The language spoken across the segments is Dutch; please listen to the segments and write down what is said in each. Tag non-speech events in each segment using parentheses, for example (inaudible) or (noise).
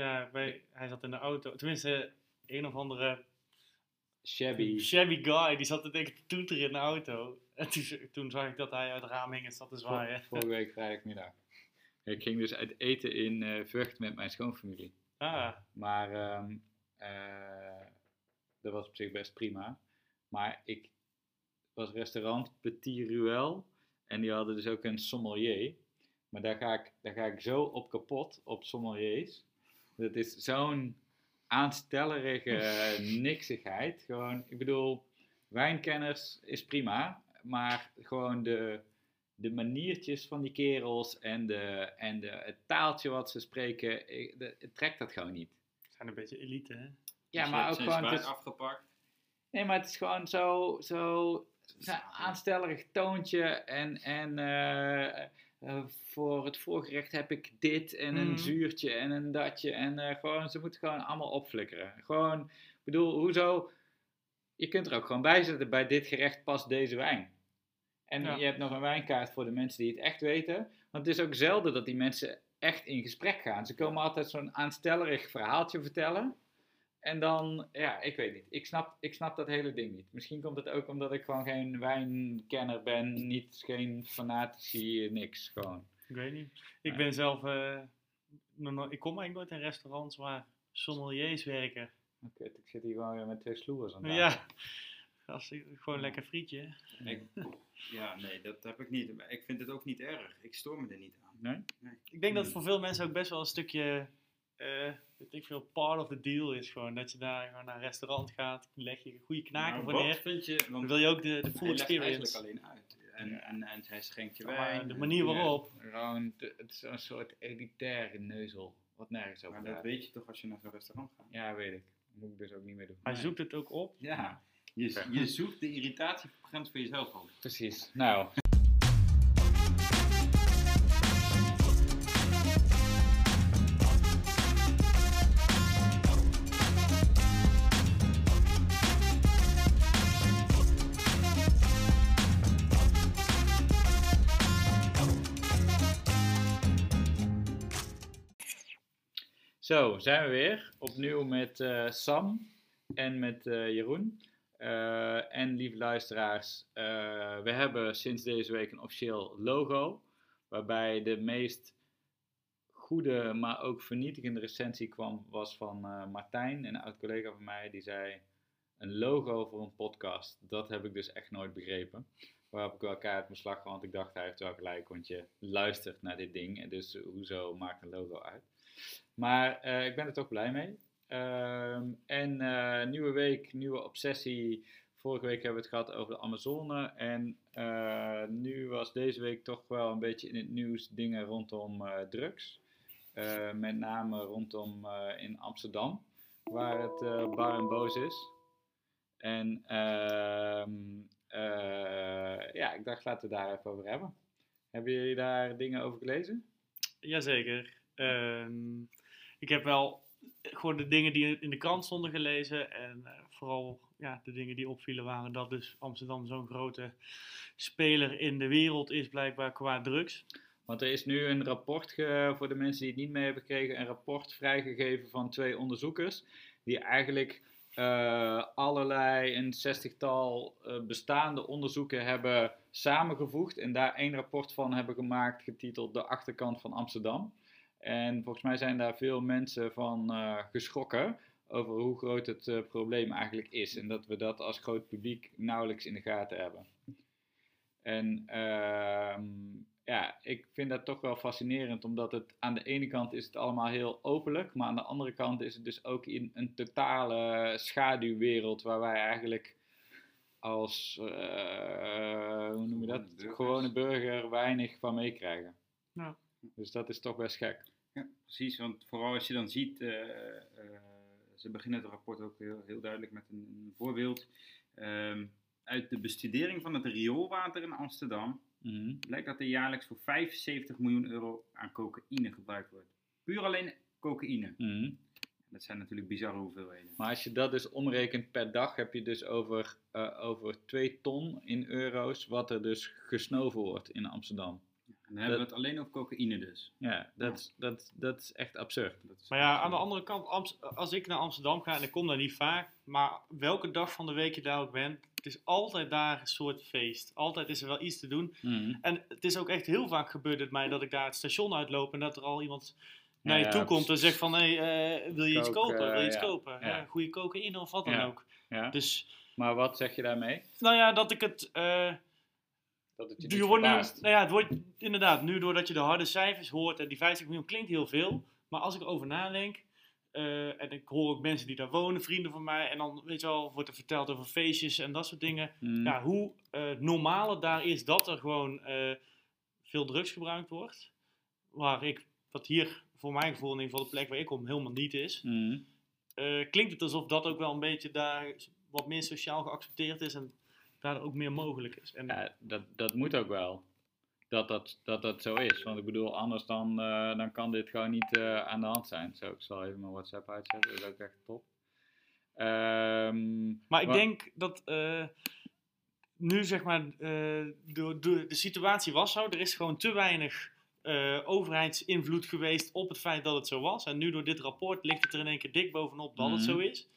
Ja, wij, hij zat in de auto. Tenminste, een of andere Shabby. shabby guy, die zat te denken te toeteren in de auto. En toen, toen zag ik dat hij uit het raam hing en zat te zwaaien. Vorige week vrijdagmiddag. Ik ging dus uit eten in eh, Vught met mijn schoonfamilie. Ah, Maar ehm, eh, dat was op zich best prima. Maar ik was restaurant Petit Ruel. En die hadden dus ook een sommelier. Maar daar ga ik, daar ga ik zo op kapot, op sommeliers. Dat is zo'n aanstellerige niksigheid. Gewoon, ik bedoel, wijnkenners is prima. Maar gewoon de, de maniertjes van die kerels en, de, en de, het taaltje wat ze spreken, ik, de, het trekt dat gewoon niet. zijn een beetje elite, hè? Ja, Dus maar ook gewoon... Het is, afgepakt. nee, maar het is gewoon zo, zo, zo aanstellerig toontje. En, en eh, eh, voor het voorgerecht heb ik dit en een Mhm. zuurtje en een datje. En eh, gewoon, ze moeten gewoon allemaal opflikkeren. Gewoon, ik bedoel, hoezo... Je kunt er ook gewoon bij zetten, bij dit gerecht past deze wijn. En Ja. je hebt nog een wijnkaart voor de mensen die het echt weten. Want het is ook zelden dat die mensen echt in gesprek gaan. Ze komen altijd zo'n aanstellerig verhaaltje vertellen. En dan, ja, ik weet niet. Ik snap, ik snap dat hele ding niet. Misschien komt het ook omdat ik gewoon geen wijnkenner ben. Niet, geen fanatici, niks. Gewoon. Ik weet niet. Ik ben zelf... eh, ik kom eigenlijk nooit in restaurants waar sommeliers werken. Oké, ik zit hier gewoon weer met twee sloers aan. Ja, als, gewoon een lekker frietje. Ik, ja, nee, dat heb ik niet. Maar ik vind het ook niet erg. Ik stoor me er niet aan. Nee? Ik denk dat het voor veel mensen ook best wel een stukje, eh weet ik veel, part of the deal is gewoon. Dat je daar gewoon naar een restaurant gaat, leg je een goede knaken voor wat neer. vind je... Dan Want wil je ook de, de hij full legt eigenlijk experience. alleen uit. En, en, en hij schenkt je Maar wijn. de manier waarop. Het is een soort elitaire neuzel. Wat nergens over Maar dat gaat. weet je toch als je naar zo'n restaurant gaat? Ja, weet ik. Moet ik dus ook niet meer doen. Hij Nee. zoekt het ook op. Ja. Je, je zoekt de irritatiegrens voor jezelf op. Precies. Nou. Zo, zijn we weer. Opnieuw met eh, Sam en met eh, Jeroen. Eh, en lieve luisteraars, we hebben sinds deze week een officieel logo. Waarbij de meest goede, maar ook vernietigende recensie kwam, was van Martijn, een oud collega van mij. Die zei: Een logo voor een podcast. Dat heb ik dus echt nooit begrepen. Waarop ik wel keihard mijn slag want ik dacht hij heeft wel gelijk, want je luistert naar dit ding. En dus hoezo maakt een logo uit? Maar eh, ik ben er toch blij mee. Ehm, en eh, nieuwe week, nieuwe obsessie. Vorige week hebben we het gehad over de Amazone. En eh, nu was deze week toch wel een beetje in het nieuws dingen rondom drugs. Met name rondom in Amsterdam, waar het bar en boos is. En ehm, eh, ja, ik dacht, laten we daar even over hebben. Hebben jullie daar dingen over gelezen? Jazeker. Ehm ik heb wel gewoon de dingen die in de krant stonden gelezen. En eh, vooral ja, de dingen die opvielen waren dat dus Amsterdam zo'n grote speler in de wereld is blijkbaar qua drugs. Want er is nu een rapport, ge- voor de mensen die het niet mee hebben gekregen, een rapport vrijgegeven van twee onderzoekers. Die eigenlijk eh, allerlei, een zestigtal eh, bestaande onderzoeken hebben samengevoegd. En daar één rapport van hebben gemaakt, getiteld De Achterkant van Amsterdam. En volgens mij zijn daar veel mensen van eh, geschrokken over hoe groot het eh, probleem eigenlijk is. En dat we dat als groot publiek nauwelijks in de gaten hebben. En ehm, ja, ik vind dat toch wel fascinerend, omdat het aan de ene kant is het allemaal heel openlijk, maar aan de andere kant is het dus ook in een totale schaduwwereld waar wij eigenlijk als, eh, hoe noem je dat, gewone burger weinig van meekrijgen. Ja. Dus dat is toch best gek. Ja, precies. Want vooral als je dan ziet, eh, eh, ze beginnen het rapport ook heel, heel duidelijk met een, een voorbeeld. Ehm, uit de bestudering van het rioolwater in Amsterdam Mhm. blijkt dat er jaarlijks voor 75 miljoen euro aan cocaïne gebruikt wordt. Puur alleen cocaïne. Mhm. Dat zijn natuurlijk bizarre hoeveelheden. Maar als je dat dus omrekent per dag, heb je dus over, eh, over 2 ton in euro's wat er dus gesnoven wordt in Amsterdam. En dan hebben we het alleen over cocaïne dus. Ja, dat, is- dat, dat is echt absurd. Dat is Maar ja, aan de andere kant, als ik naar Amsterdam ga, en ik kom daar niet vaak, maar welke dag van de week je daar ook bent, het is altijd daar een soort feest. Altijd is er wel iets te doen. Mhm. En het is ook echt heel vaak gebeurd met mij dat ik daar het station uitloop en dat er al iemand naar je ja, toe komt en zegt van, hé, eh, wil je iets kopen? Wil je iets ja, kopen? ja. Ja, goede cocaïne of wat dan Ja. ook. Ja. Dus, Maar wat zeg je daarmee? nou ja, dat ik het... eh, Dat het je wordt nu, nou ja, het wordt inderdaad, nu doordat je de harde cijfers hoort en die 50 miljoen klinkt heel veel, maar als ik erover nadenk, eh, en ik hoor ook mensen die daar wonen, vrienden van mij, en dan weet je wel, wordt er verteld over feestjes en dat soort dingen. Mhm. Ja, hoe eh, normaal het daar is dat er gewoon eh, veel drugs gebruikt wordt, waar ik, wat hier voor mijn gevoel in ieder geval de plek waar ik kom helemaal niet is, eh, klinkt het alsof dat ook wel een beetje daar wat meer sociaal geaccepteerd is en daar ook meer mogelijk is. En, Ja, dat, dat moet ook wel. Dat dat, dat dat zo is. Want ik bedoel, anders dan, eh, dan kan dit gewoon niet eh, aan de hand zijn. Zo, ik zal even mijn WhatsApp uitzetten. Dat is ook echt top. Ehm, Maar ik denk dat eh, nu zeg maar, de, situatie was zo. Er is gewoon te weinig overheidsinvloed geweest op het feit dat het zo was. En nu door dit rapport ligt het er in één keer dik bovenop dat het Mhm. zo is.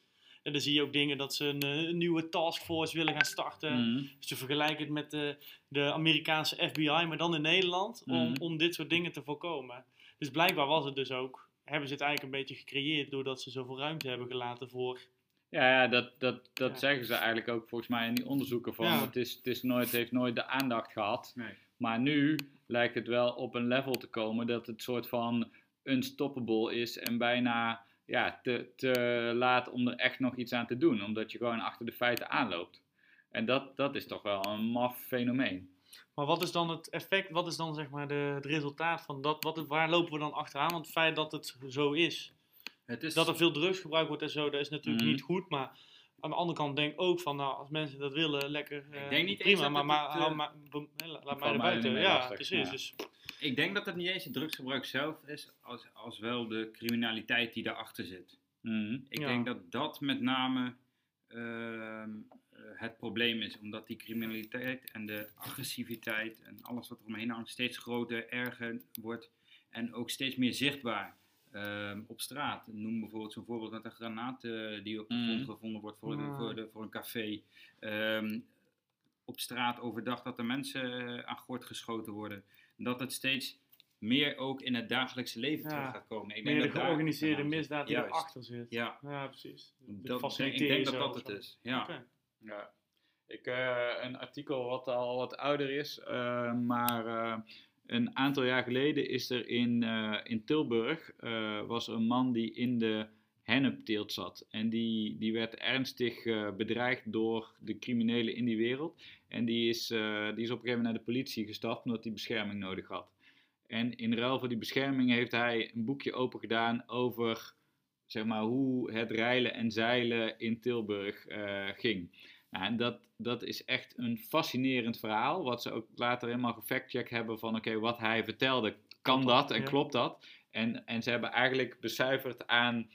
En dan zie je ook dingen dat ze een, eh, een nieuwe taskforce willen gaan starten. Mhm. Dus ze vergelijken het met de, de Amerikaanse FBI, maar dan in Nederland, om, Mhm. om dit soort dingen te voorkomen. Dus blijkbaar was het dus ook, hebben ze het eigenlijk een beetje gecreëerd doordat ze zoveel ruimte hebben gelaten voor Ja, ja, dat, dat, dat Ja. zeggen ze eigenlijk ook volgens mij in die onderzoeken van. Ja. Het, is, het is nooit, heeft nooit de aandacht gehad. Nee. Maar nu lijkt het wel op een level te komen dat het soort van unstoppable is en bijna ja, te, te laat om er echt nog iets aan te doen. Omdat je gewoon achter de feiten aanloopt. En dat, dat is toch wel een maf fenomeen. Maar wat is dan het effect, wat is dan zeg maar de, het resultaat van dat? Wat, waar lopen we dan achteraan? Want het feit dat het zo is, Het is dat er veel drugs gebruikt wordt en zo, dat is natuurlijk Mhm. niet goed. Maar aan de andere kant denk ik ook van, nou, als mensen dat willen, lekker, eh, denk niet prima. dat Maar, het maar het, hou eh, maar, laat mij er buiten. Ja, precies. ja. Dus, Ik denk dat het niet eens het drugsgebruik zelf is, als, als wel de criminaliteit die daarachter zit. Mhm. Ik Ja. denk dat dat met name ehm, eh, het probleem is, omdat die criminaliteit en de agressiviteit en alles wat er omheen hangt steeds groter, erger wordt en ook steeds meer zichtbaar ehm, op straat. Noem bijvoorbeeld zo'n voorbeeld met een granaat eh, die op de Mhm. grond gevonden wordt voor, de, voor, de, voor een café. Ehm, op straat overdag dat er mensen eh, aan gort geschoten worden. Dat het steeds meer ook in het dagelijkse leven Ja. terug gaat komen. Ik meer de dat daar georganiseerde misdaad die erachter zit. Ja, Ja, precies. De dat, ik denk dat dat het is. Ja. Oké. Ja. Ik, eh, een artikel wat al wat ouder is, eh, maar eh, een aantal jaar geleden is er in, eh, in Tilburg uh, was een man die in de hennepteelt zat. En die, die werd ernstig uh, bedreigd door de criminelen in die wereld. En die is, uh, die is op een gegeven moment naar de politie gestapt omdat hij bescherming nodig had. En in ruil voor die bescherming heeft hij een boekje open gedaan over zeg maar, hoe het reilen en zeilen in Tilburg uh, ging. Nou, en dat, dat is echt een fascinerend verhaal, wat ze ook later helemaal gefactcheckt hebben van oké, okay, wat hij vertelde, kan dat en klopt dat? En, en ze hebben eigenlijk becijferd aan,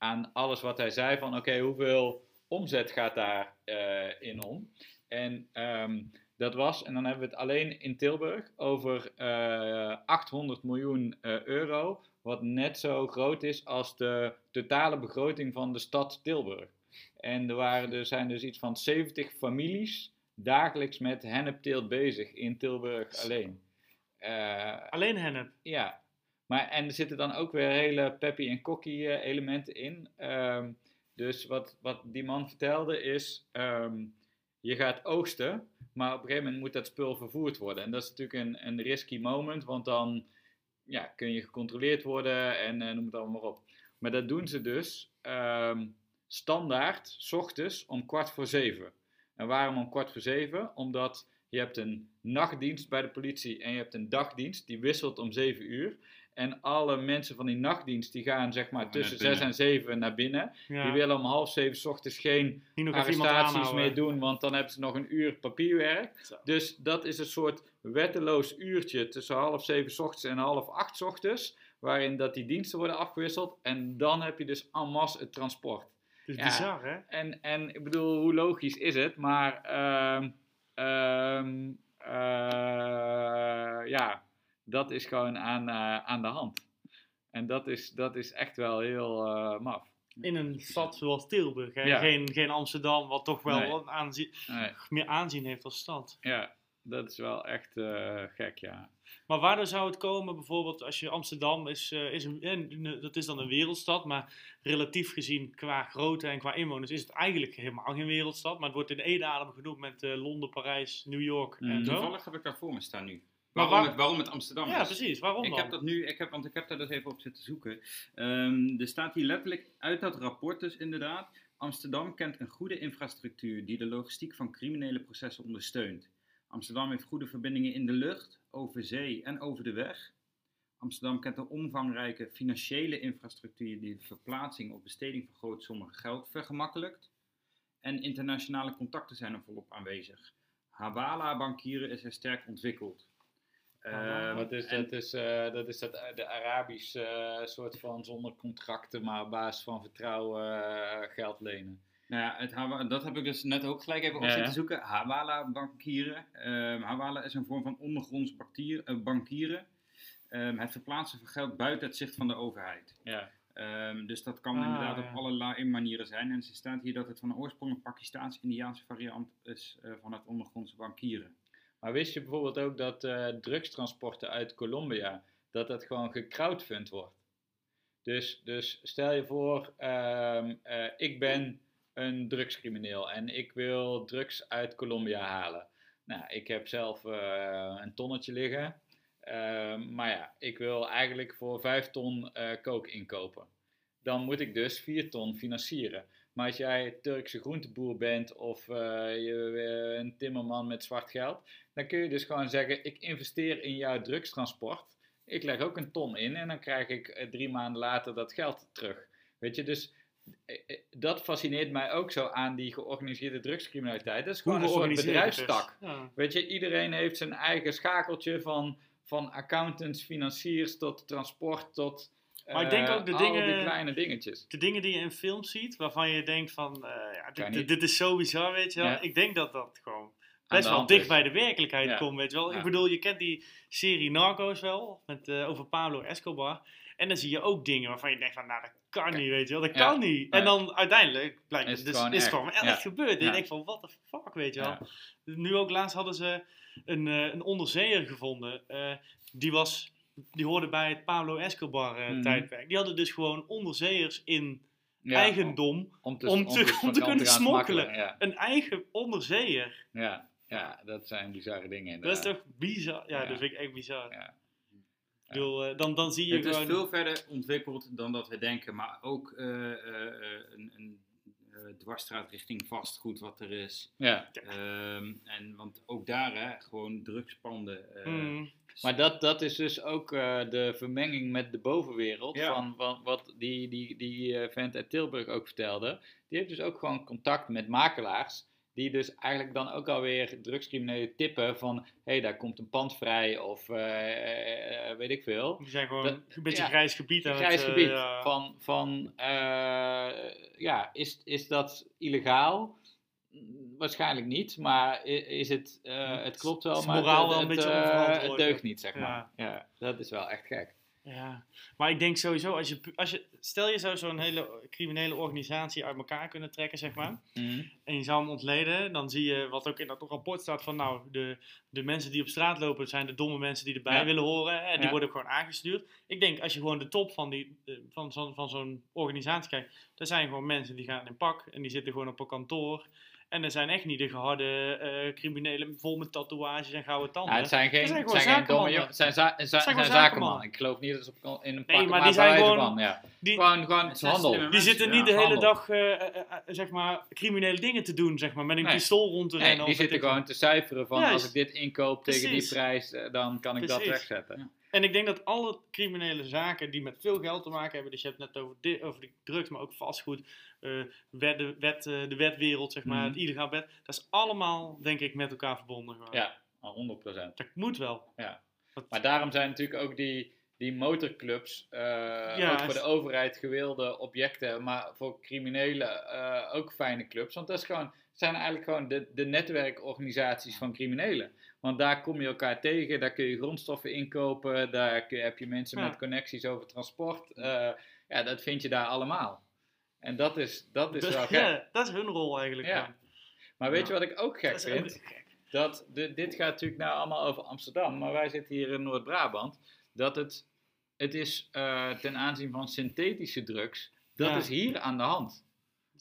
aan alles wat hij zei van oké, okay, hoeveel omzet gaat daar uh, in om? En um, dat was, en dan hebben we het alleen in Tilburg, over uh, 800 miljoen uh, euro, wat net zo groot is als de totale begroting van de stad Tilburg. En er, waren, er zijn dus iets van 70 families dagelijks met hennepteelt bezig in Tilburg alleen. Alleen hennep? Ja. Maar, en er zitten dan ook weer hele peppy en cocky uh, elementen in. Um, dus wat, wat die man vertelde is, um, je gaat oogsten, maar op een gegeven moment moet dat spul vervoerd worden. En dat is natuurlijk een, een risky moment, want dan ja, kun je gecontroleerd worden en uh, noem het allemaal maar op. Maar dat doen ze dus um, standaard, s ochtends om kwart voor zeven. En waarom om kwart voor zeven? Omdat je hebt een nachtdienst bij de politie en je hebt een dagdienst, die wisselt om zeven uur. En alle mensen van die nachtdienst, die gaan zeg maar tussen zes en zeven naar binnen. Ja. Die willen om half zeven s ochtends geen arrestaties meer doen, want dan hebben ze nog een uur papierwerk. Zo. Dus dat is een soort wetteloos uurtje tussen half zeven s ochtends en half acht s ochtends, waarin dat die diensten worden afgewisseld. En dan heb je dus en masse het transport. Het is ja. bizar, hè? En, en ik bedoel, hoe logisch is het? Maar, um, um, uh, ja, dat is gewoon aan, eh, aan de hand. En dat is, dat is echt wel heel eh, maf. In een stad zoals Tilburg. Hè? Ja. Geen, geen Amsterdam, wat toch wel Nee. wat aanzien, Nee, meer aanzien heeft als stad. ja, dat is wel echt eh, gek, ja. Maar waardoor zou het komen, bijvoorbeeld als je Amsterdam is, is een, een- dat is dan een wereldstad, maar relatief gezien qua grootte en qua inwoners is het eigenlijk helemaal geen wereldstad. Maar het wordt in één adem genoemd met Londen, Parijs, New York Mhm. en zo. Toevallig heb ik daar voor me staan nu. Waarom, waar- het, waarom het Amsterdam Ja, is. precies. Waarom Ik dan? heb dat nu, ik heb, want ik heb daar dus even op zitten zoeken. Ehm, er staat hier letterlijk uit dat rapport dus inderdaad. Amsterdam kent een goede infrastructuur die de logistiek van criminele processen ondersteunt. Amsterdam heeft goede verbindingen in de lucht, over zee en over de weg. Amsterdam kent een omvangrijke financiële infrastructuur die de verplaatsing of besteding van grote sommen geld vergemakkelijkt. En internationale contacten zijn er volop aanwezig. Hawala-bankieren is er sterk ontwikkeld. Ehm, Wat is, en- dat, is, eh, dat is dat de Arabische eh, soort van zonder contracten, maar op basis van vertrouwen eh, geld lenen. Nou ja, het Hawa- dat heb ik dus net ook gelijk even op Ja, zitten zoeken. Hawala-bankieren. Ehm Hawala is een vorm van ondergronds bankier- bankieren. Ehm, het verplaatsen van geld buiten het zicht van de overheid. Ja, Ehm, dus dat kan Ah, inderdaad ja. op allerlei manieren zijn. En ze staat hier dat het van oorsprong een Pakistaans-Indiaanse variant is eh, van het ondergrondse bankieren. Maar wist je bijvoorbeeld ook dat eh, drugstransporten uit Colombia, dat dat gewoon gecrowdfund wordt? Dus, dus stel je voor, ehm, eh, ik ben een drugscrimineel en ik wil drugs uit Colombia halen. Nou, ik heb zelf eh, een tonnetje liggen. Ehm, maar ja, ik wil eigenlijk voor 5 ton coke inkopen. Dan moet ik dus 4 ton financieren. Maar als jij Turkse groenteboer bent of je, een timmerman met zwart geld, dan kun je dus gewoon zeggen: ik investeer in jouw drugstransport. Ik leg ook een ton in en dan krijg ik eh, drie maanden later dat geld terug. Weet je, dus eh, eh, dat fascineert mij ook zo aan die georganiseerde drugscriminaliteit. Dat is gewoon een soort bedrijfstak. Ja. Weet je, iedereen heeft zijn eigen schakeltje van, van accountants, financiers tot transport tot. Maar ik denk ook de dingen- die kleine dingetjes. De dingen die je in films ziet, waarvan je denkt van, ja, dit, dit, dit is zo bizar, weet je wel. Ja. Ik denk dat dat gewoon best wel dicht is. bij de werkelijkheid Ja. komt, weet je wel. Ja. Ik bedoel, je kent die serie Narcos wel, met, eh, over Pablo Escobar. En dan zie je ook dingen waarvan je denkt van, nou dat kan niet, weet je wel. Dat kan niet. En dan uiteindelijk blijkt Is dus, gewoon is echt. gewoon echt gebeurd. En je denkt van, what the fuck, weet je wel. Nu ook laatst hadden ze een, eh, een onderzeeër gevonden. eh, die was... Die hoorde bij het Pablo Escobar Mhm. tijdperk. Die hadden dus gewoon onderzeeërs in Ja, eigendom om te, om te- om te kunnen smokkelen. Ja, een eigen onderzeeër. ja, ja, dat zijn bizarre dingen. Dat is inderdaad. toch bizar? Ja, Ja. dat vind ik echt bizar. Ja. Ik bedoel, eh, dan, dan zie je Het is gewoon... veel verder ontwikkeld dan dat we denken, maar ook eh, eh, eh, een, een eh, dwarsstraat richting vastgoed wat er is. Ja. Ehm, en, want ook daar, hè, gewoon drugspanden. eh, Mm, Maar dat, dat is dus ook eh, de vermenging met de bovenwereld. Ja. Van, van wat die, die, die eh, vent uit Tilburg ook vertelde. Die heeft dus ook gewoon contact met makelaars. Die dus eigenlijk dan ook alweer drugscriminelen tippen van... Hé, hey, daar komt een pand vrij of eh, eh, weet ik veel. die zijn gewoon Dat- een beetje ja, grijs gebied aan Een grijs het... eh, gebied. ja. Van, van ja, is, is dat illegaal? Waarschijnlijk niet, maar is het, het klopt wel, Is maar moraal het, wel een het, beetje het deugt niet, zeg maar. Ja, dat is wel echt gek. Ja, maar ik denk sowieso, als je, als je, stel je zou zo'n hele criminele organisatie uit elkaar kunnen trekken, zeg maar, Mhm. en je zou hem ontleden, dan zie je wat ook in dat rapport staat van, nou, de, de mensen die op straat lopen zijn de domme mensen die erbij Ja. willen horen, en die Ja. worden ook gewoon aangestuurd. Ik denk, als je gewoon de top van, die, eh, van, zo'n, van zo'n organisatie kijkt, dan zijn gewoon mensen die gaan in pak, en die zitten gewoon op een kantoor, en er zijn echt niet de geharde eh, criminelen vol met tatoeages en gouden tanden. Ja, het zijn geen, Het zijn zijn geen domme jongens, het zijn, za zijn, zakenmannen. Ik geloof niet dat ze op, in een Nee, pak, maar die zijn gewoon- van, ja. die, Gewoon, handel. Die mensen, zitten ja. niet de hele handel. dag eh, eh, zeg maar criminele dingen te doen, zeg maar, met een Nee. pistool rond te Nee, rennen. die of weet zitten gewoon te cijferen van Juist. als ik dit inkoop tegen die prijs, dan kan ik dat wegzetten. En ik denk dat alle criminele zaken die met veel geld te maken hebben, dus je hebt het net over, di- over de drugs, maar ook vastgoed, eh, wet, de, wet, eh, de wetwereld, zeg maar, Mhm. het illegaal wet, dat is allemaal, denk ik, met elkaar verbonden. Gewoon. Ja, al 100%. Dat moet wel. Ja. Dat- Maar daarom zijn natuurlijk ook die, die motorclubs, eh, Ja, ook voor de overheid gewilde objecten, maar voor criminelen eh, ook fijne clubs. Want dat is gewoon, zijn eigenlijk gewoon de, de netwerkorganisaties van criminelen. Want daar kom je elkaar tegen, daar kun je grondstoffen inkopen, daar kun heb je mensen Ja. met connecties over transport. Eh, ja, dat vind je daar allemaal. En dat is, dat is wel (laughs) gek. ja, dat is hun rol eigenlijk. Ja. Maar weet je wat ik ook gek Dat vind? ook gek. dat de, dit gaat natuurlijk nou allemaal over Amsterdam, maar wij zitten hier in Noord-Brabant. Dat het, het is eh, ten aanzien van synthetische drugs, dat is hier aan de hand.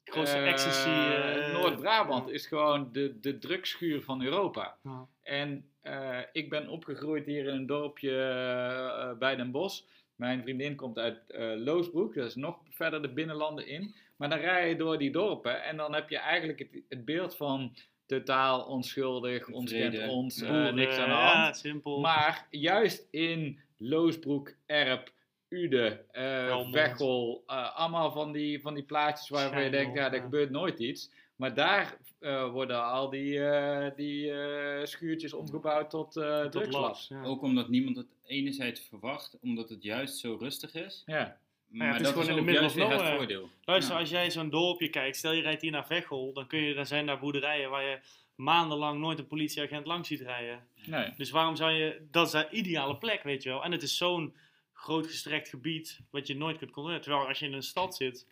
Grootste Eh, ecstasy. eh, Noord-Brabant ja. is gewoon de, de drugsschuur van Europa. Ja. En eh, ik ben opgegroeid hier in een dorpje eh, bij Den Bosch. Mijn vriendin komt uit eh, Loosbroek, dat is nog verder de binnenlanden in. Maar dan rij je door die dorpen en dan heb je eigenlijk het, het beeld van totaal onschuldig, ons kent ons, Ja. niks aan de Ja, hand. simpel. Maar juist in Loosbroek, Erp, Ude, eh eh, allemaal van die, van die plaatjes waarvan je denkt, ja, er ja. gebeurt nooit iets. Maar daar eh, worden al die, eh, die eh, schuurtjes omgebouwd tot, eh Tot ja. Ook omdat niemand het enerzijds verwacht, omdat het juist zo rustig is. Ja, Maar het is dat gewoon is in de het nowhere. voordeel. Luister, Ja. als jij zo'n dorpje kijkt, stel je rijdt hier naar Veghel, dan, kun je, dan zijn daar boerderijen waar je maandenlang nooit een politieagent langs ziet rijden. nee. Dus waarom zou je, dat is de ideale plek, weet je wel. En het is zo'n groot gestrekt gebied wat je nooit kunt controleren. Terwijl als je in een stad zit,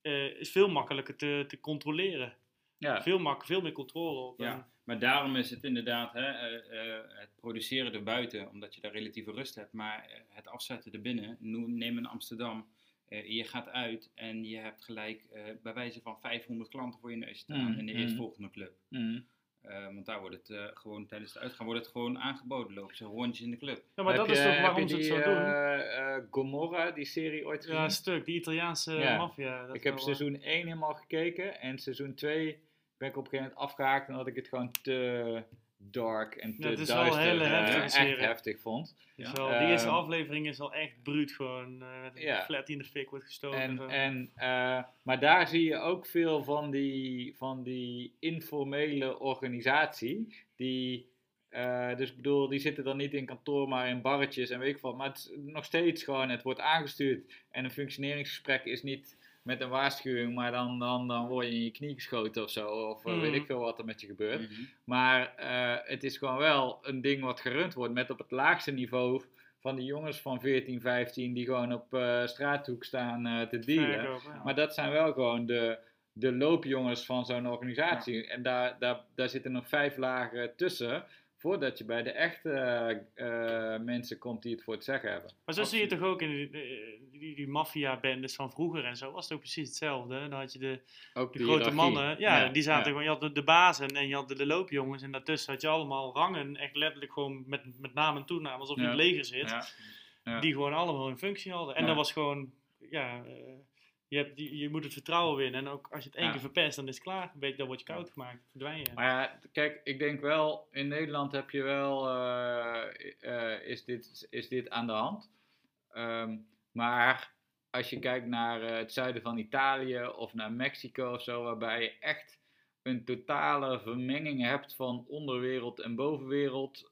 eh, is veel makkelijker te, te controleren. Ja. Veel, mak veel meer controle op. Ja, maar daarom is het inderdaad hè, eh, eh, het produceren erbuiten, omdat je daar relatieve rust hebt. Maar het afzetten erbinnen, neem in Amsterdam, je gaat uit en je hebt gelijk bij wijze van 500 klanten voor je neus staan Mm, in de mm. eerstvolgende club. Mm. Eh, want daar wordt het eh, gewoon tijdens de uitgaan wordt het gewoon aangeboden. Lopen ze rondjes in de club. Ja, maar Heb dat is je- toch heb waarom ze het die, zo doen? eh, eh, Gomorra, die serie ooit gezien? Ja, een stuk. Die Italiaanse Ja. maffia. dat ik heb is wel, seizoen 1 helemaal gekeken en seizoen 2 ben ik op een gegeven moment afgehaakt omdat ik het gewoon te dark en te Ja, het is wel hele eh, heftige echt serie. heftig vond. Ja. wel- die eerste Ehm, aflevering is al echt bruut gewoon. eh met een flat die in de fik wordt gestoken. En, en, eh, maar daar zie je ook veel van die, van die informele organisatie. Die, dus ik bedoel, die zitten dan niet in kantoor, maar in barretjes en weet ik wat. Maar het is nog steeds gewoon, het wordt aangestuurd. En een functioneringsgesprek is niet met een waarschuwing, maar dan, dan, dan word je in je knie geschoten of zo. Of eh, Mhm. weet ik veel wat er met je gebeurt. Mhm. Maar eh, het is gewoon wel een ding wat gerund wordt met op het laagste niveau van die jongens van 14, 15 die gewoon op eh, straathoek staan te dealen. Ja. Maar dat zijn wel gewoon de, de loopjongens van zo'n organisatie. En daar, daar, daar zitten nog vijf lagen tussen voordat je bij de echte eh, eh, mensen komt die het voor het zeggen hebben. Maar zo zie je toch ook in die, die, die, die maffia-bendes van vroeger en zo, was het ook precies hetzelfde. Dan had je de, Ook de de grote mannen, ja, die zaten ja. gewoon, je had de, de bazen en je had de, de loopjongens en daartussen had je allemaal rangen, echt letterlijk gewoon met, met naam en toenaam, alsof je in het leger zit, Ja. Ja. die gewoon allemaal een functie hadden. En dat was gewoon, ja, eh, je, hebt, je, je moet het vertrouwen winnen en ook als je het één Ja. keer verpest, dan is het klaar. Een dan word je koud gemaakt, verdwijn je. Maar ja, kijk, ik denk wel, in Nederland heb je wel, eh, eh, is, dit, is dit aan de hand. Ehm, maar als je kijkt naar eh, het zuiden van Italië of naar Mexico of zo, waarbij je echt een totale vermenging hebt van onderwereld en bovenwereld.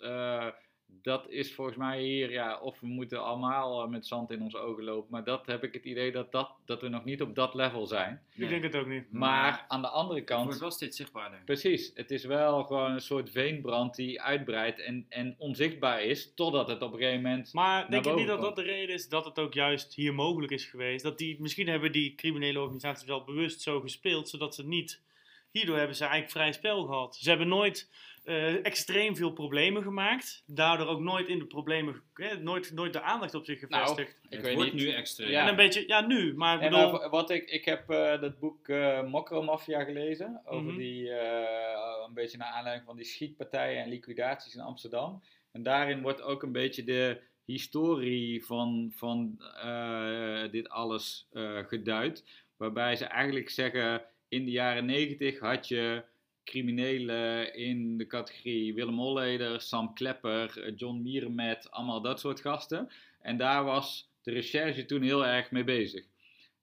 Dat is volgens mij hier, ja, of we moeten allemaal eh, met zand in onze ogen lopen. Maar dat heb ik het idee dat, dat, dat we nog niet op dat level zijn. Ik denk het ook niet. Maar aan de andere Het kant. wordt wel steeds zichtbaarder. Precies, het is wel gewoon een soort veenbrand die uitbreidt en, en onzichtbaar is, totdat het op een gegeven moment... Maar denk je niet dat dat de reden is dat het ook juist hier mogelijk is geweest? Dat die, misschien hebben die criminele organisaties wel bewust zo gespeeld, zodat ze niet... Hierdoor hebben ze eigenlijk vrij spel gehad. Ze hebben nooit eh, extreem veel problemen gemaakt. Daardoor ook nooit in de problemen... eh, nooit, nooit de aandacht op zich Nou, gevestigd. ik het weet niet. nu extreem. Ja. En een beetje... Ja, nu. Maar ik En bedoel... over- wat ik, ik heb eh, dat boek eh Mokromafia gelezen, over Mhm. die, eh, een beetje naar aanleiding van die schietpartijen en liquidaties in Amsterdam. En daarin wordt ook een beetje de historie van, van eh, dit alles eh, geduid. Waarbij ze eigenlijk zeggen, in de jaren negentig had je criminelen in de categorie Willem Holleder, Sam Klepper, John Mierenmet, allemaal dat soort gasten. En daar was de recherche toen heel erg mee bezig.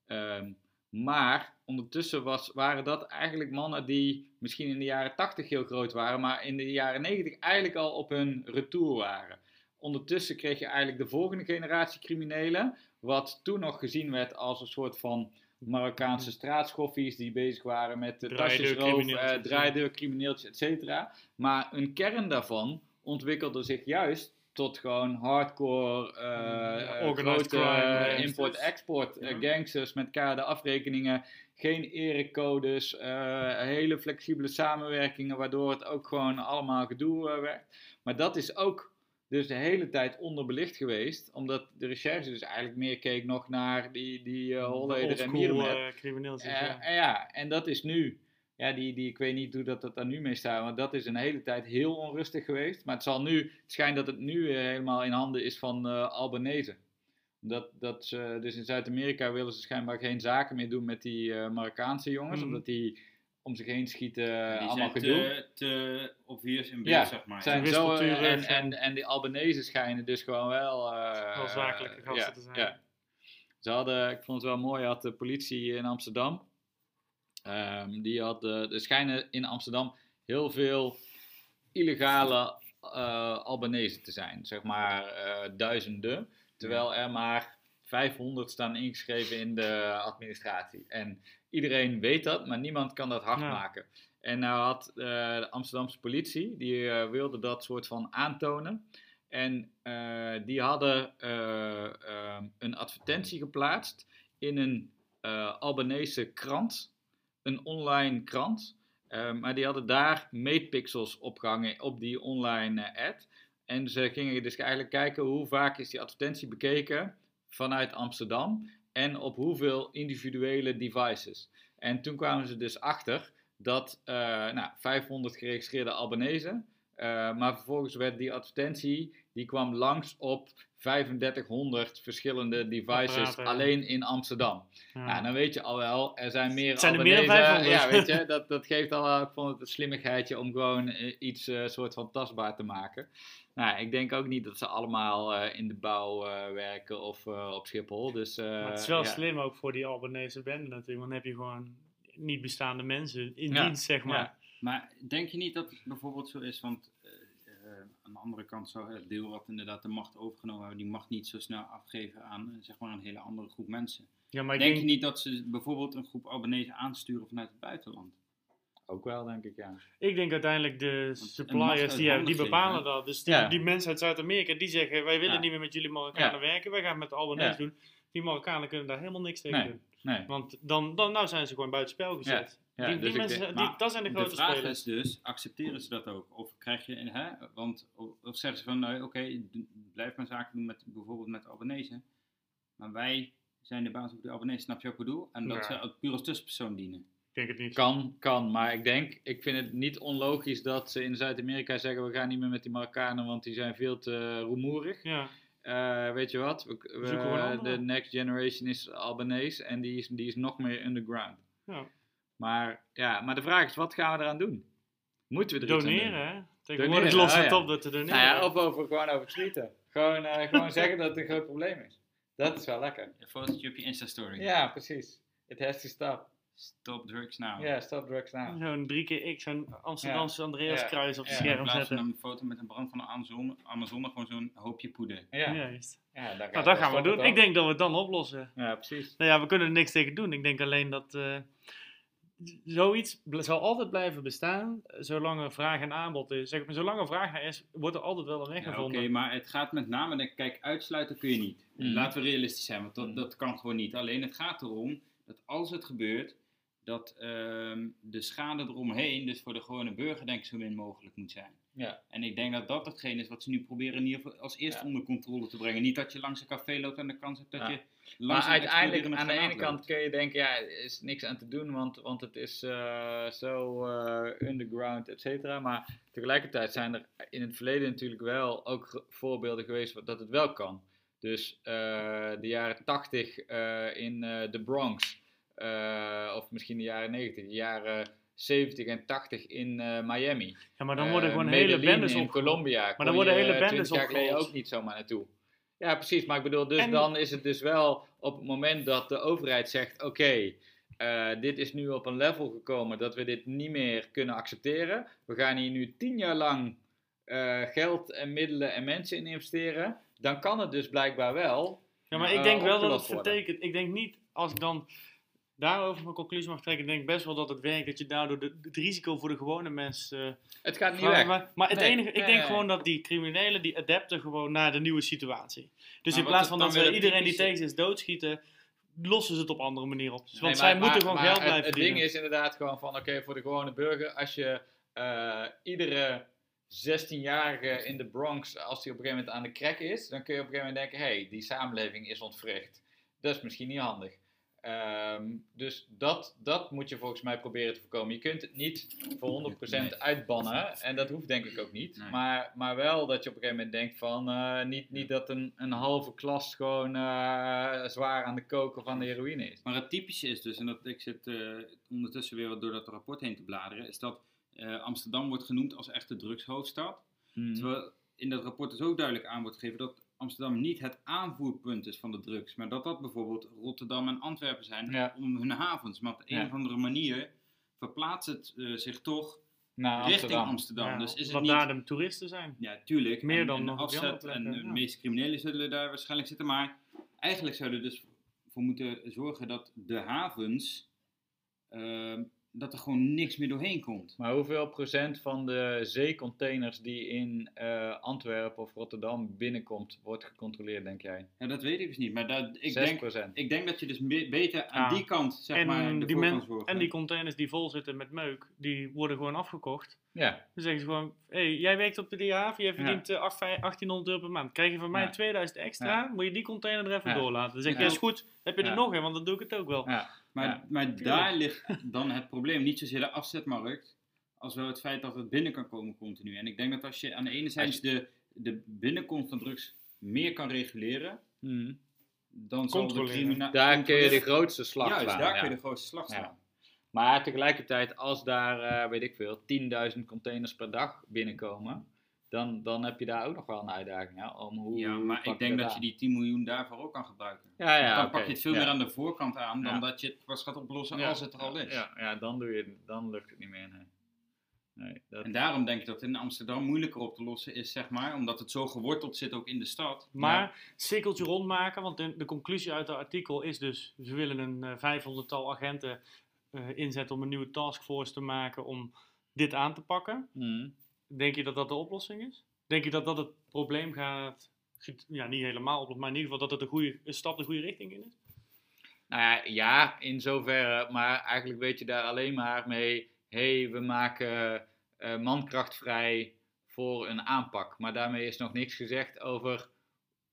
Ehm, maar ondertussen was, waren dat eigenlijk mannen die misschien in de jaren 80 heel groot waren, maar in de jaren 90 eigenlijk al op hun retour waren. Ondertussen kreeg je eigenlijk de volgende generatie criminelen, wat toen nog gezien werd als een soort van Marokkaanse straatschoffies die bezig waren met de tasjesroof, Draaideurcrimineeltjes. eh draaideurcrimineeltjes, et cetera. Maar een kern daarvan ontwikkelde zich juist tot gewoon hardcore, eh, Ja, eh, grote crime, import-export Ja. gangsters met elkaar de afrekeningen. Geen erecodes, eh, hele flexibele samenwerkingen, waardoor het ook gewoon allemaal gedoe werd. Maar dat is ook dus de hele tijd onderbelicht geweest, omdat de recherche dus eigenlijk meer keek nog naar die, die uh, Holleder en Mierenmet. eh, crimineel. Eh, en ja, en dat is nu, ja, die, die, ik weet niet hoe dat, dat daar nu mee staat, want dat is een hele tijd heel onrustig geweest. Maar het zal nu, het schijnt dat het nu helemaal in handen is van eh Albanese. Dat, dat ze, dus in Zuid-Amerika willen ze schijnbaar geen zaken meer doen met die eh, Marokkaanse jongens, Mhm. omdat die om zich heen schieten, eh, Die allemaal zijn gedoe. te, te obvious in beeld, Ja, zeg maar. Zijn Ja. zo, Wispelturig en, en- en, en die Albanese schijnen dus gewoon wel... eh, Wel zakelijke gasten ja, te zijn. Ja. Ze hadden, ik vond het wel mooi, had de politie in Amsterdam. ehm, die had, eh, er schijnen in Amsterdam heel veel illegale eh Albanese te zijn. Zeg maar eh, duizenden. Terwijl er maar 500 staan ingeschreven in de administratie. En iedereen weet dat, maar niemand kan dat hard Ja. maken. En nou had eh, de Amsterdamse politie, die eh, wilde dat soort van aantonen. En eh, die hadden eh, ehm, een advertentie geplaatst in een Albanese krant, een online krant. Eh, maar die hadden daar meetpixels opgehangen op die online ad. En ze gingen dus eigenlijk kijken hoe vaak is die advertentie bekeken vanuit Amsterdam en op hoeveel individuele devices. En toen kwamen ze dus achter dat eh, nou, 500 geregistreerde Albanese, eh, maar vervolgens werd die advertentie, die kwam langs op 3500 verschillende devices Apparaten, alleen in Amsterdam. Ja. Nou, dan weet je al wel, er zijn meer Het zijn er meer dan Albanese. 500. Ja, weet je, (laughs) dat, dat geeft al wel, ik vond het een slimmigheidje om gewoon eh, iets eh, soort van tastbaar te maken. Nou, ik denk ook niet dat ze allemaal eh, in de bouw eh, werken of eh, op Schiphol. Dus, eh, Maar het is wel ja. slim ook voor die Albanese bende natuurlijk, want dan heb je gewoon niet bestaande mensen in Ja, dienst, zeg maar. Maar denk je niet dat het bijvoorbeeld zo is, want eh, eh, aan de andere kant zou het deel wat inderdaad de macht overgenomen hebben, die macht niet zo snel afgeven aan eh, zeg maar een hele andere groep mensen. Ja, maar ik denk, denk, je niet dat ze bijvoorbeeld een groep Albanese aansturen vanuit het buitenland? Ook wel, denk ik, ja. ik denk uiteindelijk de suppliers die, die bepalen dat. Dus die, Ja. die mensen uit Zuid-Amerika die zeggen, wij willen Ja. niet meer met jullie Marokkanen Ja. werken, wij gaan met de Albanese Ja. doen. Die Marokkanen kunnen daar helemaal niks tegen Nee. doen. Nee. Want dan, dan nou zijn ze gewoon buitenspel gezet. Ja, die, dus die ik mensen, denk- die, maar dat zijn de De grote vraag spelers. is dus, accepteren ze dat ook? Of krijg je, hè, want, of, of zeggen ze van, nou oké, blijf maar zaken doen met bijvoorbeeld met de Albanese, maar wij zijn de baas over de Albanese, snap je wat ik bedoel? En dat Ja. ze ook puur als tussenpersoon dienen. Ik denk het niet. Kan, kan, maar ik denk, ik vind het niet onlogisch dat ze in Zuid-Amerika zeggen: we gaan niet meer met die Marokkanen, want die zijn veel te rumoerig. Ja, Eh, weet je wat? We, we- andere. de next generation is Albanese en die is, die is nog meer underground. ja. Maar, ja, maar de vraag is: wat gaan we eraan doen? Moeten we er iets aan doen? Doneren, hè? Tegenwoordig Doneren, lost oh het ja. op door te doneren. Nou ja, of over, gewoon over tweeten. Gewoon, eh, gewoon (laughs) zeggen dat het een groot probleem is. Dat is wel lekker. Een fotootje op je Insta-story. Ja, precies. It has to stop. Stop drugs now. Ja, stop drugs now. Zo'n drie keer X, zo'n Amsterdamse Andreas Ja. kruis op het Ja. In scherm plaats van zetten. een foto met een brand van de Amazone, Amazone gewoon zo'n hoopje poeder. Ja, ja. Juist. daar gaan Nou, dat gaan we doen. Ik denk dat we het dan oplossen. Ja, precies. Nou ja, we kunnen er niks tegen doen. Ik denk alleen dat eh, zoiets zal altijd blijven bestaan, eh, zolang er vraag en aanbod is. Zeg maar, zolang er vraag naar is, wordt er altijd wel een weg Ja, Oké, gevonden. maar het gaat met name, kijk, uitsluiten kun je niet. Mhm. Laten we realistisch zijn, want dat, Mhm. dat kan gewoon niet. Alleen het gaat erom dat als het gebeurt, dat ehm, de schade eromheen, dus voor de gewone burger, denk ik, zo min mogelijk moet zijn. Ja. En ik denk dat dat hetgeen is wat ze nu proberen in ieder geval als eerste Ja. onder controle te brengen. Niet dat je langs een café loopt en de kans hebt dat Ja. je Maar langs een uiteindelijk, aan de ene kant kun je denken, ja, er is niks aan te doen, want, want het is eh, zo eh, underground, et cetera. Maar tegelijkertijd zijn er in het verleden natuurlijk wel ook voorbeelden geweest dat het wel kan. Dus eh, de jaren 80 eh, in de Bronx, of misschien de jaren 90, de jaren 70 en 80 in eh, Miami. Ja, maar dan worden Eh, gewoon hele bendes in op. Colombia. dan kon worden je, hele eh, bendes 20 jaar geleden ook niet zomaar naartoe. Ja, precies. Maar ik bedoel, dus En- dan is het dus wel op het moment dat de overheid zegt: oké, eh, dit is nu op een level gekomen dat we dit niet meer kunnen accepteren. We gaan hier nu tien jaar lang eh, geld en middelen en mensen in investeren. Dan kan het dus blijkbaar wel. Ja, maar ik denk wel dat het vertekent. Ik denk niet als ik dan daarover mijn conclusie mag trekken, denk ik best wel dat het werkt. Dat je daardoor de, het risico voor de gewone mens. eh, Het gaat niet weg. maar, maar het Nee, enige, ik nee, denk nee. gewoon dat die criminelen die adapten gewoon naar de nieuwe situatie. Dus Maar in wat plaats van dat ze het iedereen die tegen is doodschieten, lossen ze het op andere manier op. Want zij moeten gewoon geld het- blijven Het verdienen. ding is inderdaad gewoon van, oké, voor de gewone burger, als je eh, iedere 16-jarige in de Bronx, als die op een gegeven moment aan de crack is, dan kun je op een gegeven moment denken, hé, hey, die samenleving is ontwricht. Dat is misschien niet handig. Ehm, dus dat, dat moet je volgens mij proberen te voorkomen. Je kunt het niet voor 100% Nee. uitbannen. En dat hoeft denk ik ook niet. Nee. Maar, maar wel dat je op een gegeven moment denkt van... eh, niet, niet dat een, een halve klas gewoon eh, zwaar aan de koken van de heroïne is. Maar het typische is dus, en dat ik zit eh, ondertussen weer wat door dat rapport heen te bladeren, is dat Amsterdam wordt genoemd als echte drugshoofdstad. Hmm. Terwijl in dat rapport dus ook duidelijk aan wordt gegeven dat Amsterdam niet het aanvoerpunt is van de drugs, maar dat dat bijvoorbeeld Rotterdam en Antwerpen zijn Ja. om hun havens. Maar op de Ja. een of andere manier verplaatst het eh, zich toch Naar richting Amsterdam. Amsterdam. Ja, dus is het niet... daar de toeristen zijn. Ja, tuurlijk. Meer en, dan en nog afzet en de ja. meeste criminelen zullen daar waarschijnlijk zitten. Maar eigenlijk zouden we dus voor moeten zorgen dat de havens, ehm, dat er gewoon niks meer doorheen komt. Maar hoeveel procent van de zeecontainers die in eh, Antwerpen of Rotterdam binnenkomt, wordt gecontroleerd, denk jij? Ja, dat weet ik dus niet. Maar dat, ik, 6 denk, procent. ik denk dat je dus beter aan Ja. die kant, zeg en, maar, die men- kan zorgen. en die containers die vol zitten met meuk, die worden gewoon afgekocht. Ja, Dan zeggen ze gewoon, hey, jij werkt op de haven, jij verdient eh, acht- 1800 euro per maand. Krijg je van mij Ja. 2000 extra, moet je die container er even Ja. doorlaten. Dan zeg je, Ja. ja, is goed, heb je Ja. er nog een, want dan doe ik het ook wel. ja. Maar, Ja, maar daar ligt dan het probleem. Niet zozeer de afzetmarkt, als wel het feit dat het binnen kan komen continu. En ik denk dat als je aan de ene zijde de, de binnenkomst van drugs meer kan reguleren, Hmm. dan zal de Controleren. crimina- Daar kun je de grootste slag Juist, slaan. daar ja. kun je de grootste slag Ja. slaan. Maar tegelijkertijd, als daar, eh, weet ik veel, 10.000 containers per dag binnenkomen, dan, dan heb je daar ook nog wel een uitdaging. Hè, om hoe, Ja, maar ik denk dat aan? je die 10 miljoen daarvoor ook kan gebruiken. Ja, ja, dan pak je het veel ja. meer aan de voorkant aan dan Ja. dat je het pas gaat oplossen Ja, als het er al is. Ja, ja dan, doe je, dan lukt het niet meer. Nee. Nee, dat, En daarom denk ik dat het in Amsterdam moeilijker op te lossen is, zeg maar, omdat het zo geworteld zit ook in de stad. Maar cirkeltje rondmaken, want de, de conclusie uit het artikel is dus, ze willen een eh 500-tal agenten eh, inzetten om een nieuwe taskforce te maken om dit aan te pakken. Hmm. Denk je dat dat de oplossing is? Denk je dat dat het probleem gaat, ja niet helemaal oplossen, maar in ieder geval dat het een, goede, stap de goede richting in is? Nou ja, ja, in zoverre, maar eigenlijk weet je daar alleen maar mee, hé, hey, we maken eh, mankracht vrij voor een aanpak. Maar daarmee is nog niks gezegd over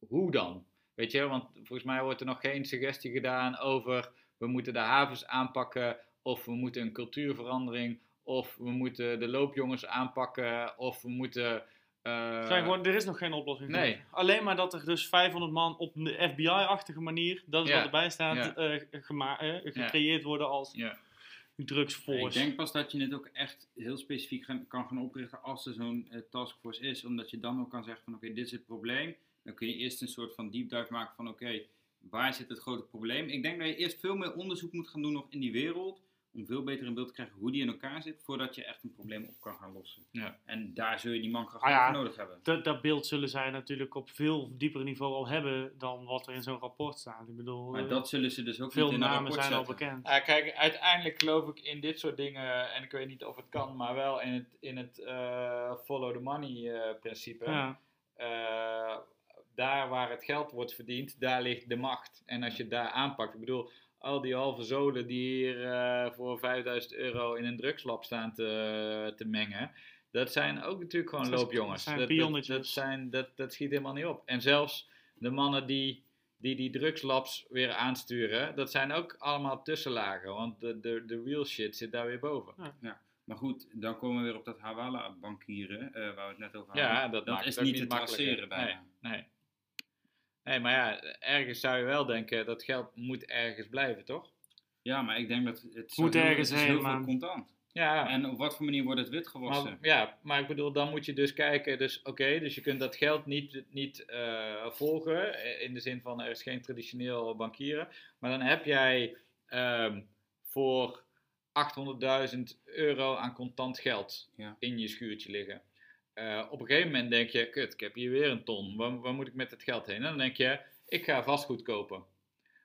hoe dan. Weet je, want volgens mij wordt er nog geen suggestie gedaan over, we moeten de havens aanpakken, of we moeten een cultuurverandering, of we moeten de loopjongens aanpakken, of we moeten... eh, Zijn gewoon, er is nog geen oplossing. nee. voor. Alleen maar dat er dus 500 man op een FBI-achtige manier, dat is Ja. wat erbij staat, Ja. eh, gema- eh, gecreëerd worden als ja. drugsforce. Ik denk pas dat je het ook echt heel specifiek gaan- kan gaan oprichten als er zo'n eh, taskforce is. Omdat je dan ook kan zeggen van oké, dit is het probleem. Dan kun je eerst een soort van deep dive maken van oké, waar zit het grote probleem? Ik denk dat je eerst veel meer onderzoek moet gaan doen nog in die wereld. Om veel beter in beeld te krijgen hoe die in elkaar zit. Voordat je echt een probleem op kan gaan lossen. Ja. En daar zul je die mankracht Ah ja. voor nodig hebben. dat, dat beeld zullen zij natuurlijk op veel dieper niveau al hebben dan wat er in zo'n rapport staat. Ik bedoel, Maar eh, dat zullen ze dus ook veel niet in namen rapport zijn al bekend. Ja, kijk, uiteindelijk geloof ik in dit soort dingen, en ik weet niet of het kan, maar wel in het, in het eh, follow the money eh, principe. Ja. Eh, daar waar het geld wordt verdiend, daar ligt de macht. En als je het daar aanpakt, ik bedoel, al die halve zolen die hier eh, voor 5000 euro in een drugslab staan te, te mengen, dat zijn ook natuurlijk gewoon Dat loopjongens. dat zijn dat, dat, pionnetjes. dat, zijn, dat, dat schiet helemaal niet op. En zelfs de mannen die die, die drugslabs weer aansturen, dat zijn ook allemaal tussenlagen, want de, de, de real shit zit daar weer boven. Maar goed, dan komen we weer op dat Hawala-bankieren, eh, waar we het net over hadden. Ja, dat, maakt is het ook niet te traceren bijna. Nee, nee. Nee, maar ja, ergens zou je wel denken, dat geld moet ergens blijven, toch? Ja, maar ik denk dat het Moet heel, ergens het is heen, heel veel man. contant. Ja, En op wat voor manier wordt het witgewassen? maar, ja, maar ik bedoel, dan moet je dus kijken, dus oké, dus je kunt dat geld niet, niet eh, volgen, eh, in de zin van er is geen traditioneel bankieren, maar dan heb jij ehm, voor 800.000 euro aan contant geld Ja. in je schuurtje liggen. Eh, op een gegeven moment denk je, kut, ik heb hier weer een ton, waar, waar moet ik met het geld heen? En dan denk je, ik ga vastgoed kopen.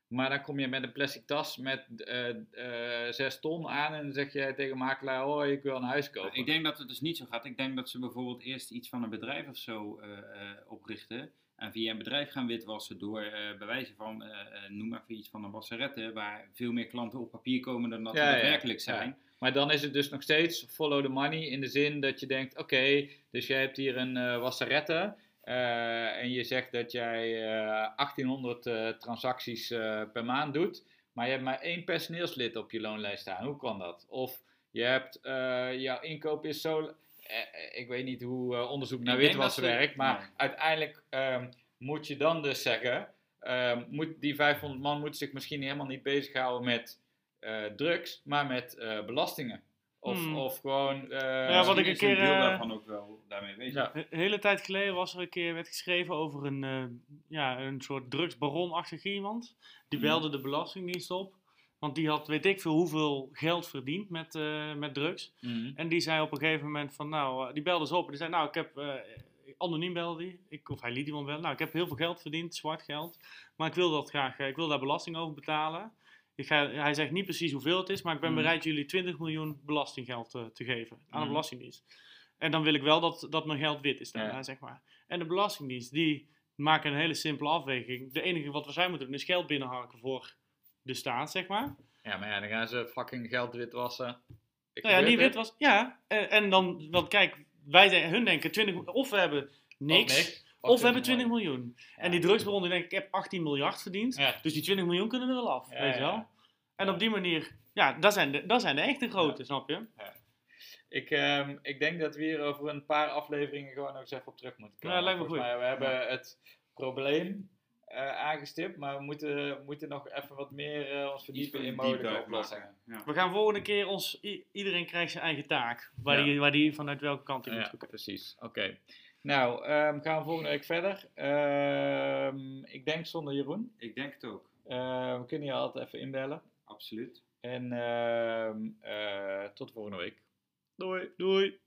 Maar dan kom je met een plastic tas met eh, 6 ton aan en dan zeg je tegen makelaar, oh ik wil een huis kopen. Ik denk dat het dus niet zo gaat. Ik denk dat ze bijvoorbeeld eerst iets van een bedrijf of zo oprichten. En via een bedrijf gaan witwassen door bewijzen van, noem maar even iets van een wasserette, waar veel meer klanten op papier komen dan dat Ja, er ja, daadwerkelijk ja. Maar dan is het dus nog steeds follow the money in de zin dat je denkt, oké, dus jij hebt hier een eh wasserette eh, en je zegt dat jij eh, 1800 eh, transacties per maand doet, maar je hebt maar één personeelslid op je loonlijst staan. Hoe kan dat? Of je hebt, jouw inkoop is zo, ik weet niet hoe onderzoek naar witwassen werkt, maar Nee. uiteindelijk ehm, moet je dan dus zeggen, ehm, moet, die 500 man moeten zich misschien helemaal niet bezighouden met drugs, maar met eh, belastingen. Of, Hmm. of gewoon. eh, Ja, wat ik een keer, deel eh, daarvan ook wel daarmee bezig. Ja. Een hele tijd geleden was er een keer werd geschreven over een, eh, ja, een soort drugsbaronachtig iemand. Die Mhm. belde de Belastingdienst op. Want die had weet ik veel hoeveel geld verdiend met, eh, met drugs. Mhm. En die zei op een gegeven moment van, nou, eh, die belde ze op en die zei, nou, ik heb, eh, anoniem belde die, ik, of hij liet iemand bellen, nou, ik heb heel veel geld verdiend, zwart geld, maar ik wil dat graag, eh, ik wil daar belasting over betalen. Ik ga, hij zegt niet precies hoeveel het is, maar ik ben Mhm. bereid jullie 20 miljoen belastinggeld eh, te geven aan de Mhm. Belastingdienst. En dan wil ik wel dat, dat mijn geld wit is daarna, Ja. zeg maar. En de Belastingdienst, die maken een hele simpele afweging. De enige wat we zijn moeten doen is geld binnenharken voor de staat, zeg maar. Ja, maar ja, dan gaan ze fucking geld witwassen. Ik Nou ja, gebeurt niet het. wit was. Ja, en, en dan, want kijk, wij hun denken 20, of we hebben niks, of, we hebben 20 miljoen. Ja. En die drugsbaron die denkt, ik heb 18 miljard verdiend, Ja. dus die 20 miljoen kunnen er wel af, Ja, weet je ja. wel. En op die manier, ja, dat zijn de, dat zijn de echte grote, snap je? Ik, ehm, ik denk dat we hier over een paar afleveringen gewoon nog eens even op terug moeten komen. Ja, lijkt me goed. mij, we hebben het probleem eh, aangestipt, maar we moeten, moeten nog even wat meer eh, ons verdiepen in mogelijke oplossingen. Ja. We gaan volgende keer ons, iedereen krijgt zijn eigen taak, waar, Ja. die, waar die vanuit welke kant hij moet Ja, precies. Oké. Nou, um, gaan we volgende week verder. Ehm, ik denk zonder Jeroen. Ik denk het ook. Ehm, we kunnen je altijd even inbellen. Absoluut. En uh, tot volgende week. Doei. Doei.